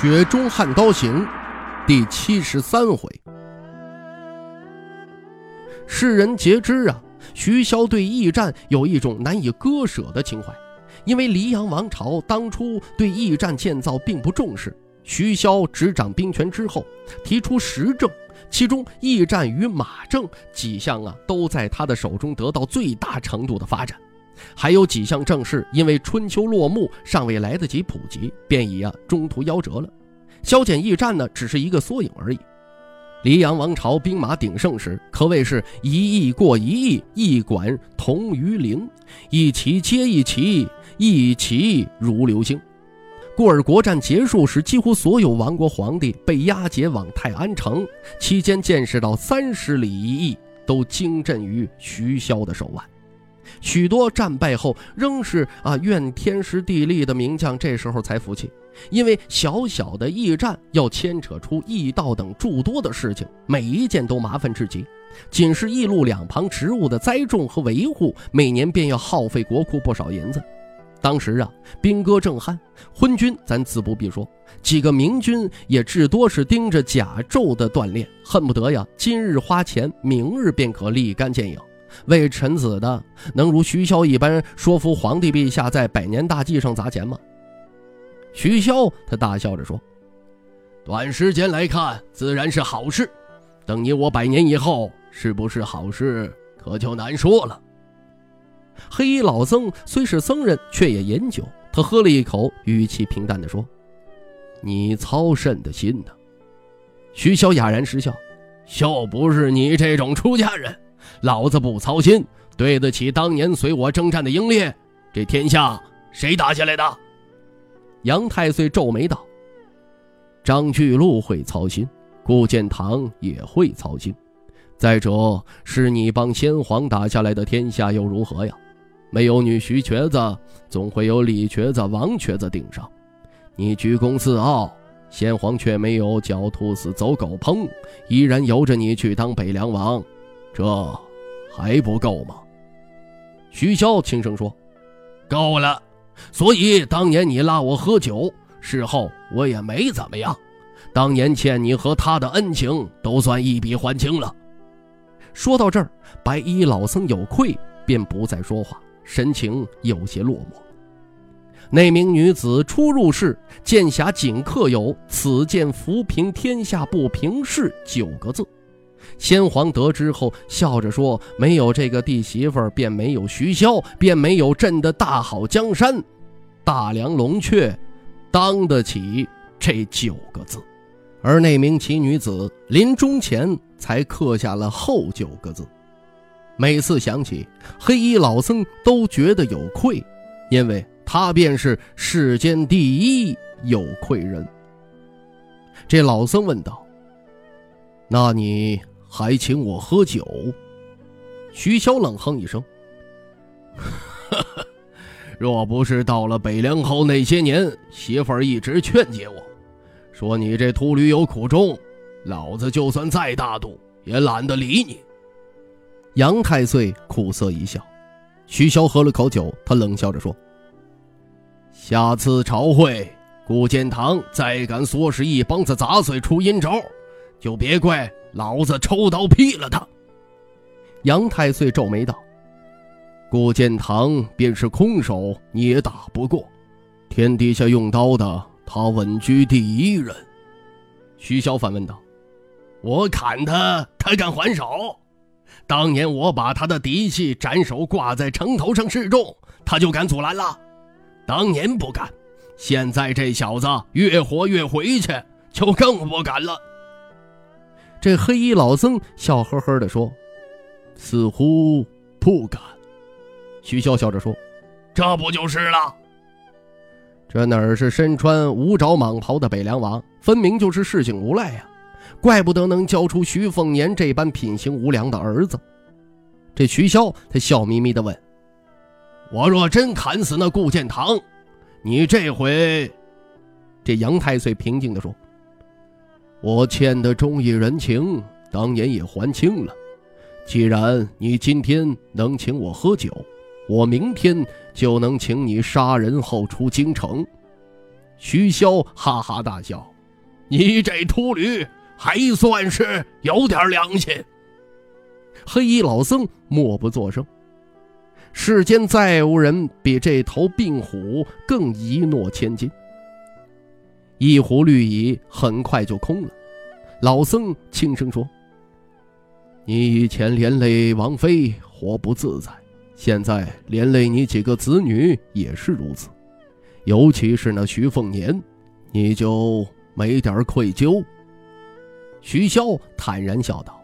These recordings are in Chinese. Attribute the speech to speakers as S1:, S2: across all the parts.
S1: 雪中悍刀行》第七十三回，世人皆知啊，徐骁对驿站有一种难以割舍的情怀。因为黎阳王朝当初对驿站建造并不重视，徐骁执掌兵权之后，提出实政，其中驿站与马政几项啊，都在他的手中得到最大程度的发展。还有几项政事，因为春秋落幕，尚未来得及普及，便已啊中途夭折了。削减驿站呢，只是一个缩影而已。黎阳王朝兵马鼎盛时，可谓是一役过一役，一管同于零，一旗接一旗，一旗如流星。故而国战结束时，几乎所有亡国皇帝被押解往泰安城，期间见识到三十里一役，都惊震于徐骁的手腕。许多战败后仍是啊怨天时地利的名将，这时候才服气，因为小小的驿站要牵扯出驿道等诸多的事情，每一件都麻烦至极。仅是驿路两旁植物的栽种和维护，每年便要耗费国库不少银子。当时啊，兵戈正酣，昏君咱自不必说，几个明君也至多是盯着甲胄的锻炼，恨不得呀今日花钱，明日便可立竿见影。为臣子的能如徐骁一般说服皇帝陛下在百年大计上砸钱吗？徐骁他大笑着说：“短时间来看自然是好事，等你我百年以后是不是好事，可就难说了。”黑衣老僧虽是僧人，却也饮酒。他喝了一口，语气平淡地说：“你操甚的心呢？”徐骁哑然失笑：“又不是你这种出家人。”老子不操心，对得起当年随我征战的英烈。这天下谁打下来的？杨太岁皱眉道：“张巨鹿会操心，顾建堂也会操心。再者，是你帮先皇打下来的天下又如何呀？没有女婿瘸子，总会有李瘸子、王瘸子顶上。你居功自傲，先皇却没有狡兔死，走狗烹，依然由着你去当北凉王。”这还不够吗？徐骁轻声说：“够了。所以当年你拉我喝酒，事后我也没怎么样。当年欠你和他的恩情，都算一笔还清了。”说到这儿，白衣老僧有愧，便不再说话，神情有些落寞。那名女子初入世，剑匣仅刻有“此剑浮平天下不平事”九个字。先皇得知后，笑着说：“没有这个弟媳妇，便没有徐骁，便没有朕的大好江山。大梁龙雀，当得起这九个字。”而那名奇女子临终前才刻下了后九个字。每次想起，黑衣老僧都觉得有愧，因为他便是世间第一有愧人。这老僧问道：“那你？”还请我喝酒。徐骁冷哼一声：“ 若不是到了北凉后那些年，媳妇儿一直劝解我，说你这秃驴有苦衷，老子就算再大度，也懒得理你。”杨太岁苦涩一笑。徐骁喝了口酒，他冷笑着说：“下次朝会，顾建堂再敢唆使一帮子杂碎出阴招，就别怪。”老子抽刀劈了他！杨太岁皱眉道：“顾建堂便是空手，你也打不过。天底下用刀的，他稳居第一人。”徐骁反问道：“我砍他，他敢还手？当年我把他的嫡系斩首挂在城头上示众，他就敢阻拦了？当年不敢，现在这小子越活越回去，就更不敢了。”这黑衣老僧笑呵呵地说：“似乎不敢。”徐骁笑着说：“这不就是了？”这哪是身穿五爪蟒袍的北凉王，分明就是市井无赖呀！怪不得能教出徐凤年这般品行无良的儿子。这徐骁他笑眯眯地问：“我若真砍死那顾建堂，你这回……”这杨太岁平静地说：“我欠的忠义人情，当年也还清了。既然你今天能请我喝酒，我明天……”就能请你杀人后出京城。徐骁哈哈大笑：“你这秃驴还算是有点良心。”黑衣老僧默不作声。世间再无人比这头病虎更一诺千金。一壶绿蚁很快就空了。老僧轻声说：“你以前连累王妃，活不自在。”现在连累你几个子女也是如此，尤其是那徐凤年，你就没点愧疚？徐骁坦然笑道：“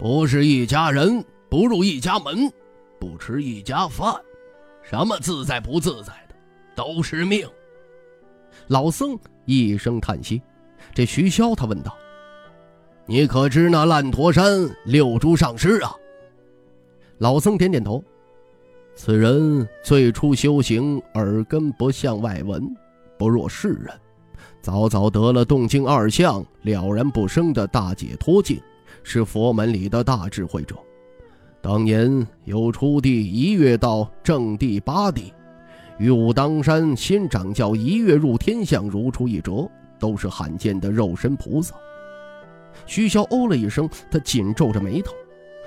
S1: 不是一家人，不入一家门，不吃一家饭，什么自在不自在的，都是命。”老僧一声叹息，这徐骁他问道：“你可知那烂陀山六珠上师啊？”老僧点点头。此人最初修行耳根不向外闻，不若世人，早早得了动静二相了然不生的大解脱境，是佛门里的大智慧者。当年由初地一跃到正地八地，与武当山新掌教一跃入天相如出一辙，都是罕见的肉身菩萨。徐骁哦了一声，他紧皱着眉头。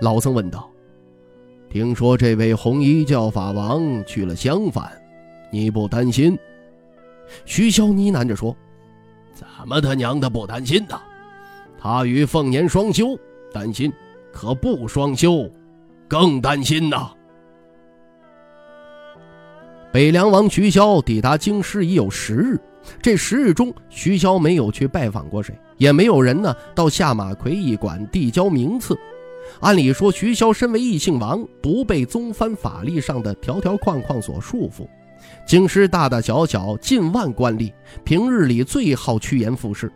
S1: 老僧问道。听说这位红衣教法王去了襄樊，你不担心？徐骁呢喃着说：“怎么他娘的不担心呢？他与凤年双修，担心；可不双修，更担心呐。”北凉王徐骁抵达京师已有十日，这十日中，徐骁没有去拜访过谁，也没有人呢到下马奎驿馆递交名次。按理说，徐骁身为异姓王，不被宗藩法律上的条条框框所束缚。京师大大小小近万官吏，平日里最好趋炎附势，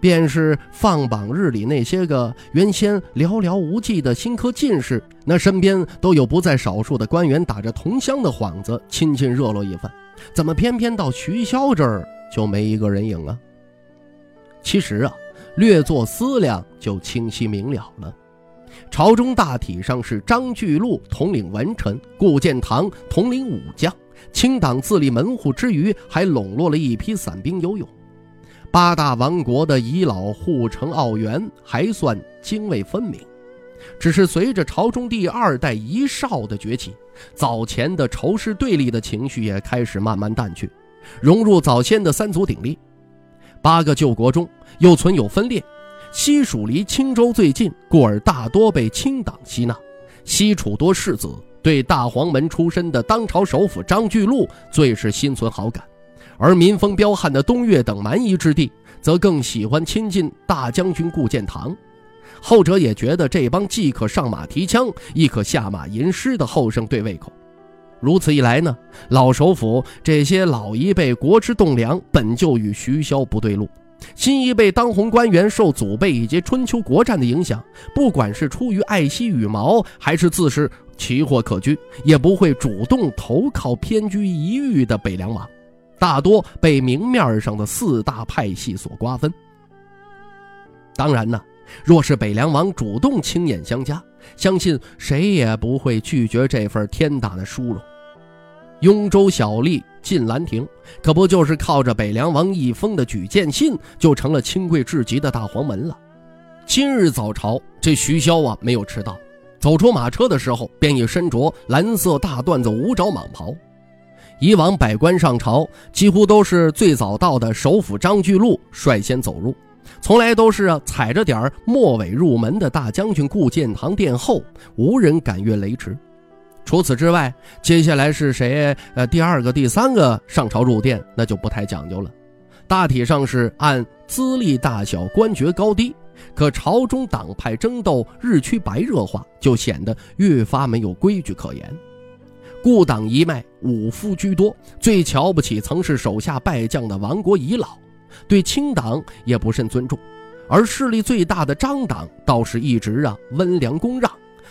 S1: 便是放榜日里那些个原先寥寥无几的新科进士，那身边都有不在少数的官员打着同乡的幌子，亲亲热络一番。怎么偏偏到徐骁这儿就没一个人影啊？其实啊，略作思量就清晰明了了。朝中大体上是张巨鹿统领文臣，顾建堂统领武将，清党自立门户之余，还笼络了一批散兵游勇。八大王国的遗老护城奥元还算泾渭分明，只是随着朝中第二代遗少的崛起，早前的仇视对立的情绪也开始慢慢淡去，融入早先的三足鼎立。八个旧国中又存有分裂。西蜀离青州最近，故而大多被清党吸纳。西楚多士子对大黄门出身的当朝首辅张巨鹿最是心存好感，而民风彪悍的东岳等蛮夷之地，则更喜欢亲近大将军顾建堂。后者也觉得这帮既可上马提枪，亦可下马吟诗的后生对胃口。如此一来呢，老首府这些老一辈国之栋梁，本就与徐骁不对路。新一辈当红官员受祖辈以及春秋国战的影响，不管是出于爱惜羽毛，还是自恃奇货可居，也不会主动投靠偏居一隅的北凉王，大多被明面上的四大派系所瓜分。当然呢，若是北凉王主动亲眼相加，相信谁也不会拒绝这份天大的殊荣。雍州小吏进兰亭，可不就是靠着北凉王一封的举荐信，就成了清贵至极的大黄门了。今日早朝，这徐骁啊没有迟到，走出马车的时候，便已身着蓝色大缎子五爪蟒袍。以往百官上朝，几乎都是最早到的首辅张巨禄率先走入，从来都是踩着点儿末尾入门的大将军顾建堂殿后，无人敢越雷池。除此之外，接下来是谁？呃，第二个、第三个上朝入殿，那就不太讲究了。大体上是按资历大小、官爵高低。可朝中党派争斗日趋白热化，就显得越发没有规矩可言。故党一脉，武夫居多，最瞧不起曾是手下败将的亡国遗老，对清党也不甚尊重。而势力最大的张党倒是一直啊温良恭让，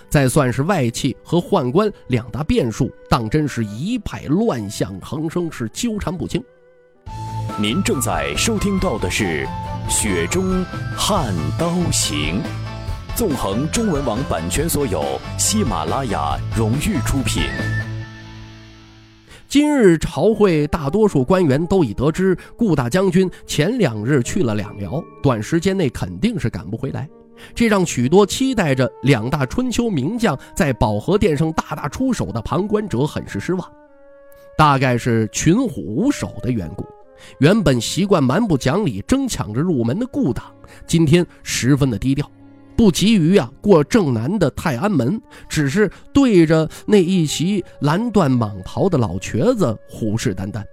S1: 再算是外戚和宦官两大变数，当真是一派乱象横生，是纠缠不清。
S2: 您正在收听到的是《雪中悍刀行》，纵横中文网版权所有，喜马拉雅荣誉出品。
S1: 今日朝会，大多数官员都已得知顾大将军前两日去了两辽，短时间内肯定是赶不回来。这让许多期待着两大春秋名将在保和殿上大打出手的旁观者很是失望。大概是群虎无首的缘故，原本习惯蛮不讲理、争抢着入门的顾党，今天十分的低调。不急于啊过正南的泰安门，只是对着那一袭蓝缎蟒袍的老瘸子虎视眈眈。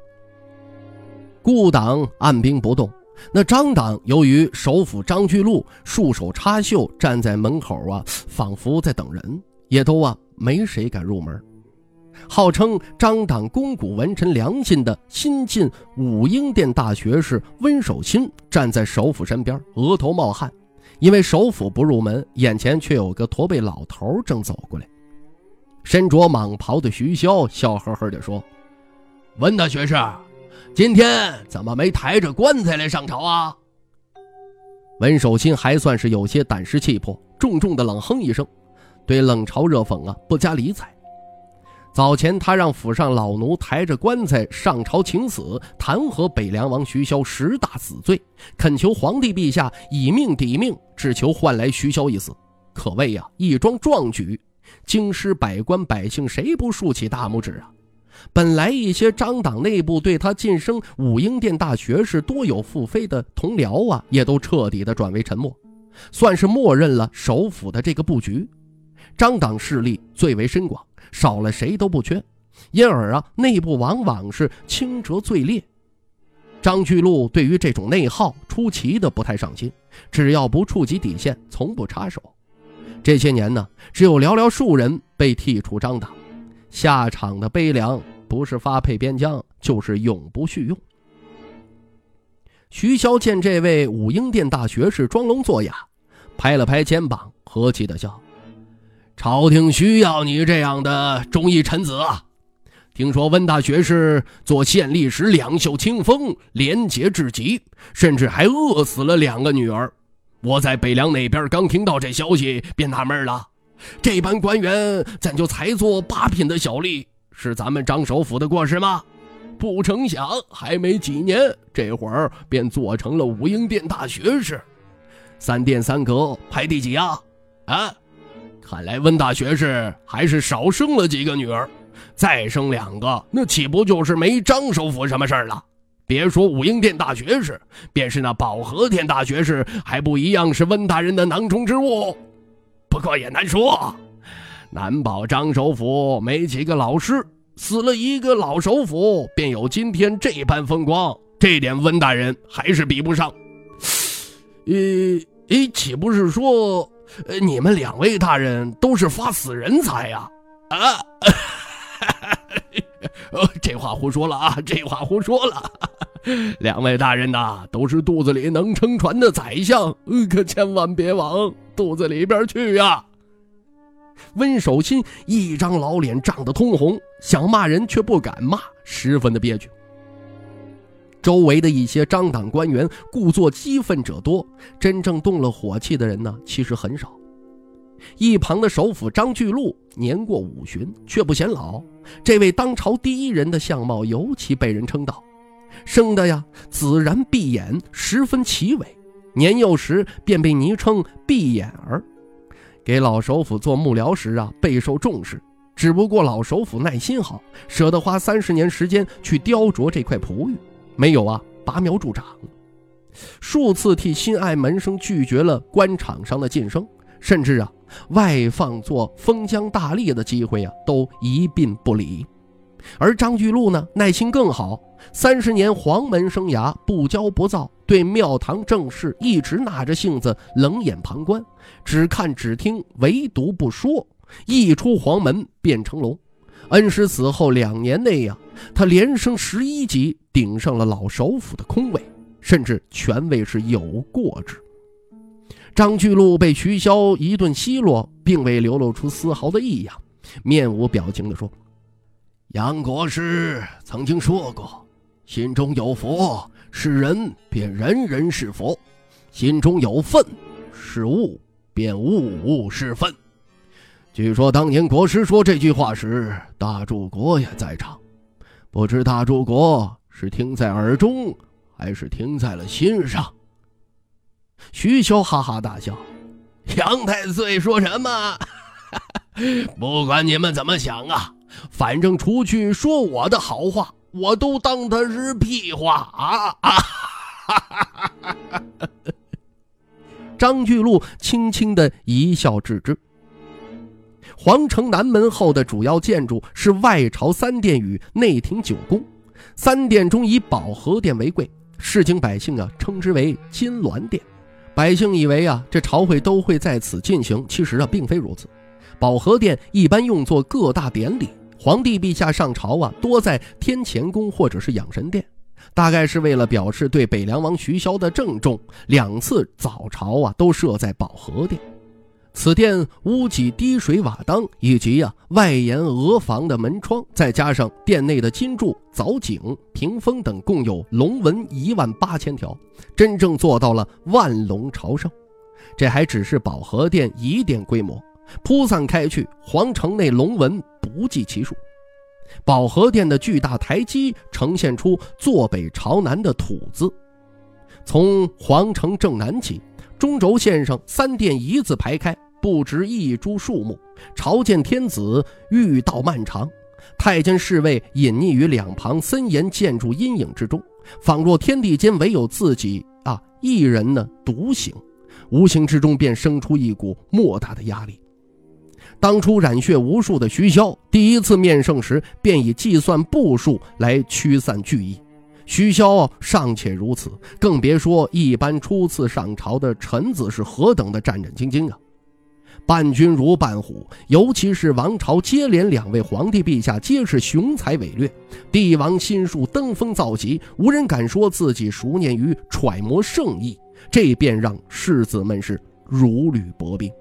S1: 顾党按兵不动，那张党由于首府张居禄束手插袖站在门口啊，仿佛在等人，也都啊没谁敢入门。号称张党肱骨文臣良心的新晋武英殿大学士温守钦站在首府身边，额头冒汗。因为首府不入门，眼前却有个驼背老头正走过来。身着蟒袍的徐骁笑呵呵地说：“温大学士，今天怎么没抬着棺材来上朝啊？”温守钦还算是有些胆识气魄，重重的冷哼一声，对冷嘲热讽啊不加理睬。早前他让府上老奴抬着棺材上朝请死，弹劾北凉王徐骁十大死罪，恳求皇帝陛下以命抵命，只求换来徐骁一死，可谓呀一桩壮举。京师百官百姓谁不竖起大拇指啊？本来一些张党内部对他晋升武英殿大学士多有腹诽的同僚啊，也都彻底的转为沉默，算是默认了首府的这个布局。张党势力最为深广。少了谁都不缺，因而啊，内部往往是轻折最烈。张居禄对于这种内耗出奇的不太上心，只要不触及底线，从不插手。这些年呢，只有寥寥数人被剔除张党，下场的悲凉，不是发配边疆，就是永不续用。徐骁见这位武英殿大学士装聋作哑，拍了拍肩膀，和气的笑。朝廷需要你这样的忠义臣子啊！听说温大学士做县吏时两袖清风，廉洁至极，甚至还饿死了两个女儿。我在北凉那边刚听到这消息，便纳闷了：这般官员怎就才做八品的小吏？是咱们张首府的过失吗？不成想，还没几年，这会儿便做成了武英殿大学士。三殿三阁排第几啊？啊？看来温大学士还是少生了几个女儿，再生两个，那岂不就是没张首府什么事儿了？别说武英殿大学士，便是那保和殿大学士，还不一样是温大人的囊中之物。不过也难说，难保张首府没几个老师，死了一个老首府，便有今天这般风光。这点温大人还是比不上。呃，诶，岂不是说？你们两位大人都是发死人财呀？啊，这话胡说了啊！这话胡说了。两位大人呐，都是肚子里能撑船的宰相，可千万别往肚子里边去呀。温守新一张老脸涨得通红，想骂人却不敢骂，十分的憋屈。周围的一些张党官员故作激愤者多，真正动了火气的人呢，其实很少。一旁的首辅张巨禄年过五旬，却不显老。这位当朝第一人的相貌尤其被人称道，生的呀紫然碧眼，十分奇伟。年幼时便被昵称碧眼儿，给老首辅做幕僚时啊备受重视。只不过老首辅耐心好，舍得花三十年时间去雕琢这块璞玉。没有啊，拔苗助长，数次替心爱门生拒绝了官场上的晋升，甚至啊，外放做封疆大吏的机会啊，都一并不理。而张巨禄呢，耐心更好，三十年黄门生涯不骄不躁，对庙堂政事一直纳着性子，冷眼旁观，只看只听，唯独不说。一出黄门便成龙。恩师死后两年内呀，他连升十一级，顶上了老首府的空位，甚至权位是有过之。张巨鹿被徐骁一顿奚落，并未流露出丝毫的异样，面无表情地说：“杨国师曾经说过，心中有佛，是人便人人是佛；心中有愤，是物便物物是愤。”据说当年国师说这句话时，大柱国也在场。不知大柱国是听在耳中，还是听在了心上？徐骁哈哈大笑：“杨太岁说什么？不管你们怎么想啊，反正除去说我的好话，我都当他是屁话啊！”啊！张巨鹿轻轻的一笑置之。皇城南门后的主要建筑是外朝三殿与内廷九宫，三殿中以保和殿为贵，市井百姓啊称之为金銮殿。百姓以为啊这朝会都会在此进行，其实啊并非如此。保和殿一般用作各大典礼，皇帝陛下上朝啊多在天乾宫或者是养神殿，大概是为了表示对北凉王徐骁的郑重，两次早朝啊都设在保和殿。此殿屋脊滴水瓦当，以及呀外檐额房的门窗，再加上殿内的金柱、藻井、屏风等，共有龙纹一万八千条，真正做到了万龙朝圣。这还只是保和殿一殿规模，铺散开去，皇城内龙纹不计其数。保和殿的巨大台基呈现出坐北朝南的土字，从皇城正南起，中轴线上三殿一字排开。不值一株树木，朝见天子，御道漫长。太监侍卫隐匿于两旁森严建筑阴影之中，仿若天地间唯有自己啊一人呢独行。无形之中便生出一股莫大的压力。当初染血无数的徐骁，第一次面圣时便以计算步数来驱散惧意。徐骁尚且如此，更别说一般初次上朝的臣子是何等的战战兢兢啊！伴君如伴虎，尤其是王朝接连两位皇帝陛下皆是雄才伟略，帝王心术登峰造极，无人敢说自己熟念于揣摩圣意，这便让世子们是如履薄冰。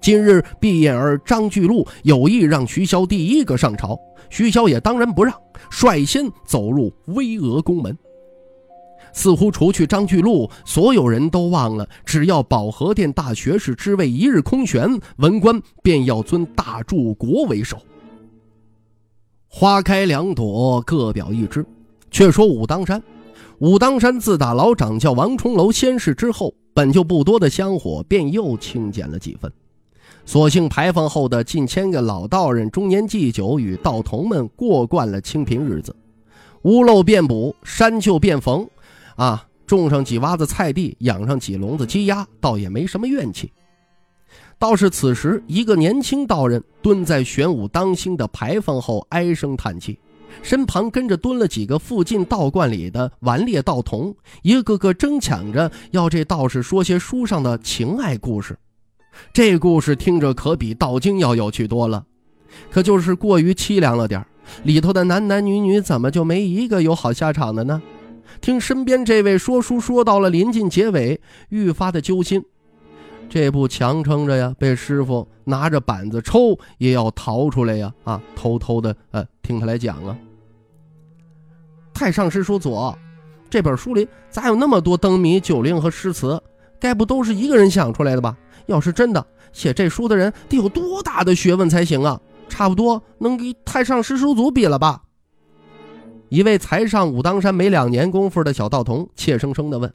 S1: 今日毕彦儿张巨鹿有意让徐骁第一个上朝，徐骁也当然不让，率先走入巍峨宫门。似乎除去张巨禄，所有人都忘了，只要保和殿大学士之位一日空悬，文官便要尊大柱国为首。花开两朵，各表一枝。却说武当山，武当山自打老掌教王重楼仙逝之后，本就不多的香火便又清减了几分。所幸牌坊后的近千个老道人中年祭酒，与道童们过惯了清贫日子，屋漏便补，山丘便逢。啊，种上几洼子菜地，养上几笼子鸡鸭，倒也没什么怨气。倒是此时，一个年轻道人蹲在玄武当心的牌坊后，唉声叹气，身旁跟着蹲了几个附近道观里的顽劣道童，一个个争抢着要这道士说些书上的情爱故事。这故事听着可比道经要有趣多了，可就是过于凄凉了点里头的男男女女怎么就没一个有好下场的呢？听身边这位说书说到了临近结尾，愈发的揪心。这不强撑着呀，被师傅拿着板子抽，也要逃出来呀！啊，偷偷的呃，听他来讲啊。太上师叔左，这本书里咋有那么多灯谜、酒令和诗词？该不都是一个人想出来的吧？要是真的，写这书的人得有多大的学问才行啊？差不多能给太上师叔祖比了吧？一位才上武当山没两年功夫的小道童怯生生地问：“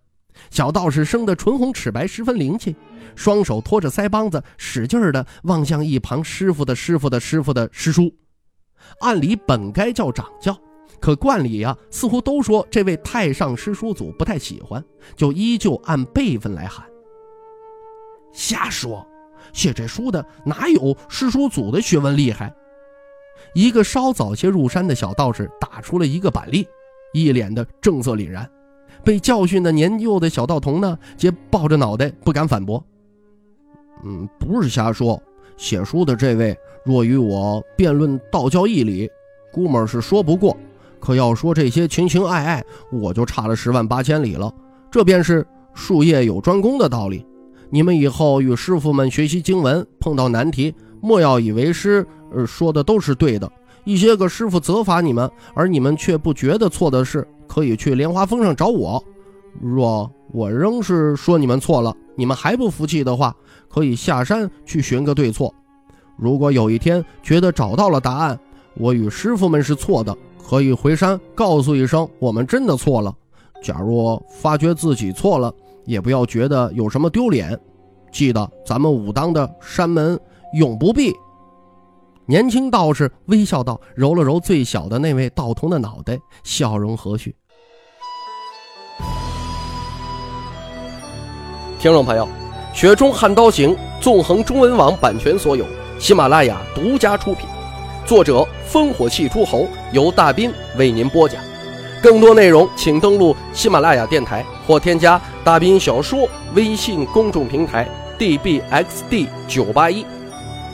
S1: 小道士生得唇红齿白，十分灵气，双手托着腮帮子，使劲儿地望向一旁师傅的师傅的师傅的师叔。按理本该叫掌教，可观里呀，似乎都说这位太上师叔祖不太喜欢，就依旧按辈分来喊。瞎说，写这书的哪有师叔祖的学问厉害？”一个稍早些入山的小道士打出了一个板栗，一脸的正色凛然。被教训的年幼的小道童呢，皆抱着脑袋不敢反驳。嗯，不是瞎说，写书的这位若与我辩论道教义理，估摸是说不过；可要说这些情情爱爱，我就差了十万八千里了。这便是术业有专攻的道理。你们以后与师傅们学习经文，碰到难题，莫要以为师呃说的都是对的。一些个师傅责罚你们，而你们却不觉得错的事，可以去莲花峰上找我。若我仍是说你们错了，你们还不服气的话，可以下山去寻个对错。如果有一天觉得找到了答案，我与师傅们是错的，可以回山告诉一声，我们真的错了。假若发觉自己错了，也不要觉得有什么丢脸。记得咱们武当的山门永不闭。年轻道士微笑道，揉了揉最小的那位道童的脑袋，笑容和煦。听众朋友，《雪中悍刀行》纵横中文网版权所有，喜马拉雅独家出品，作者烽火戏诸侯，由大斌为您播讲。更多内容请登录喜马拉雅电台或添加大斌小说微信公众平台 dbxd 九八一。《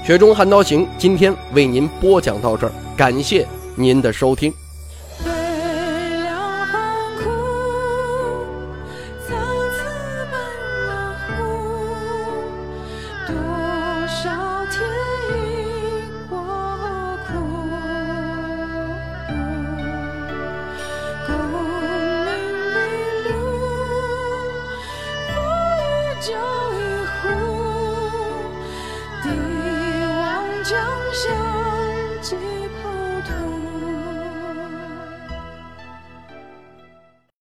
S1: 雪中悍刀行》今天为您播讲到这儿，感谢您的收听。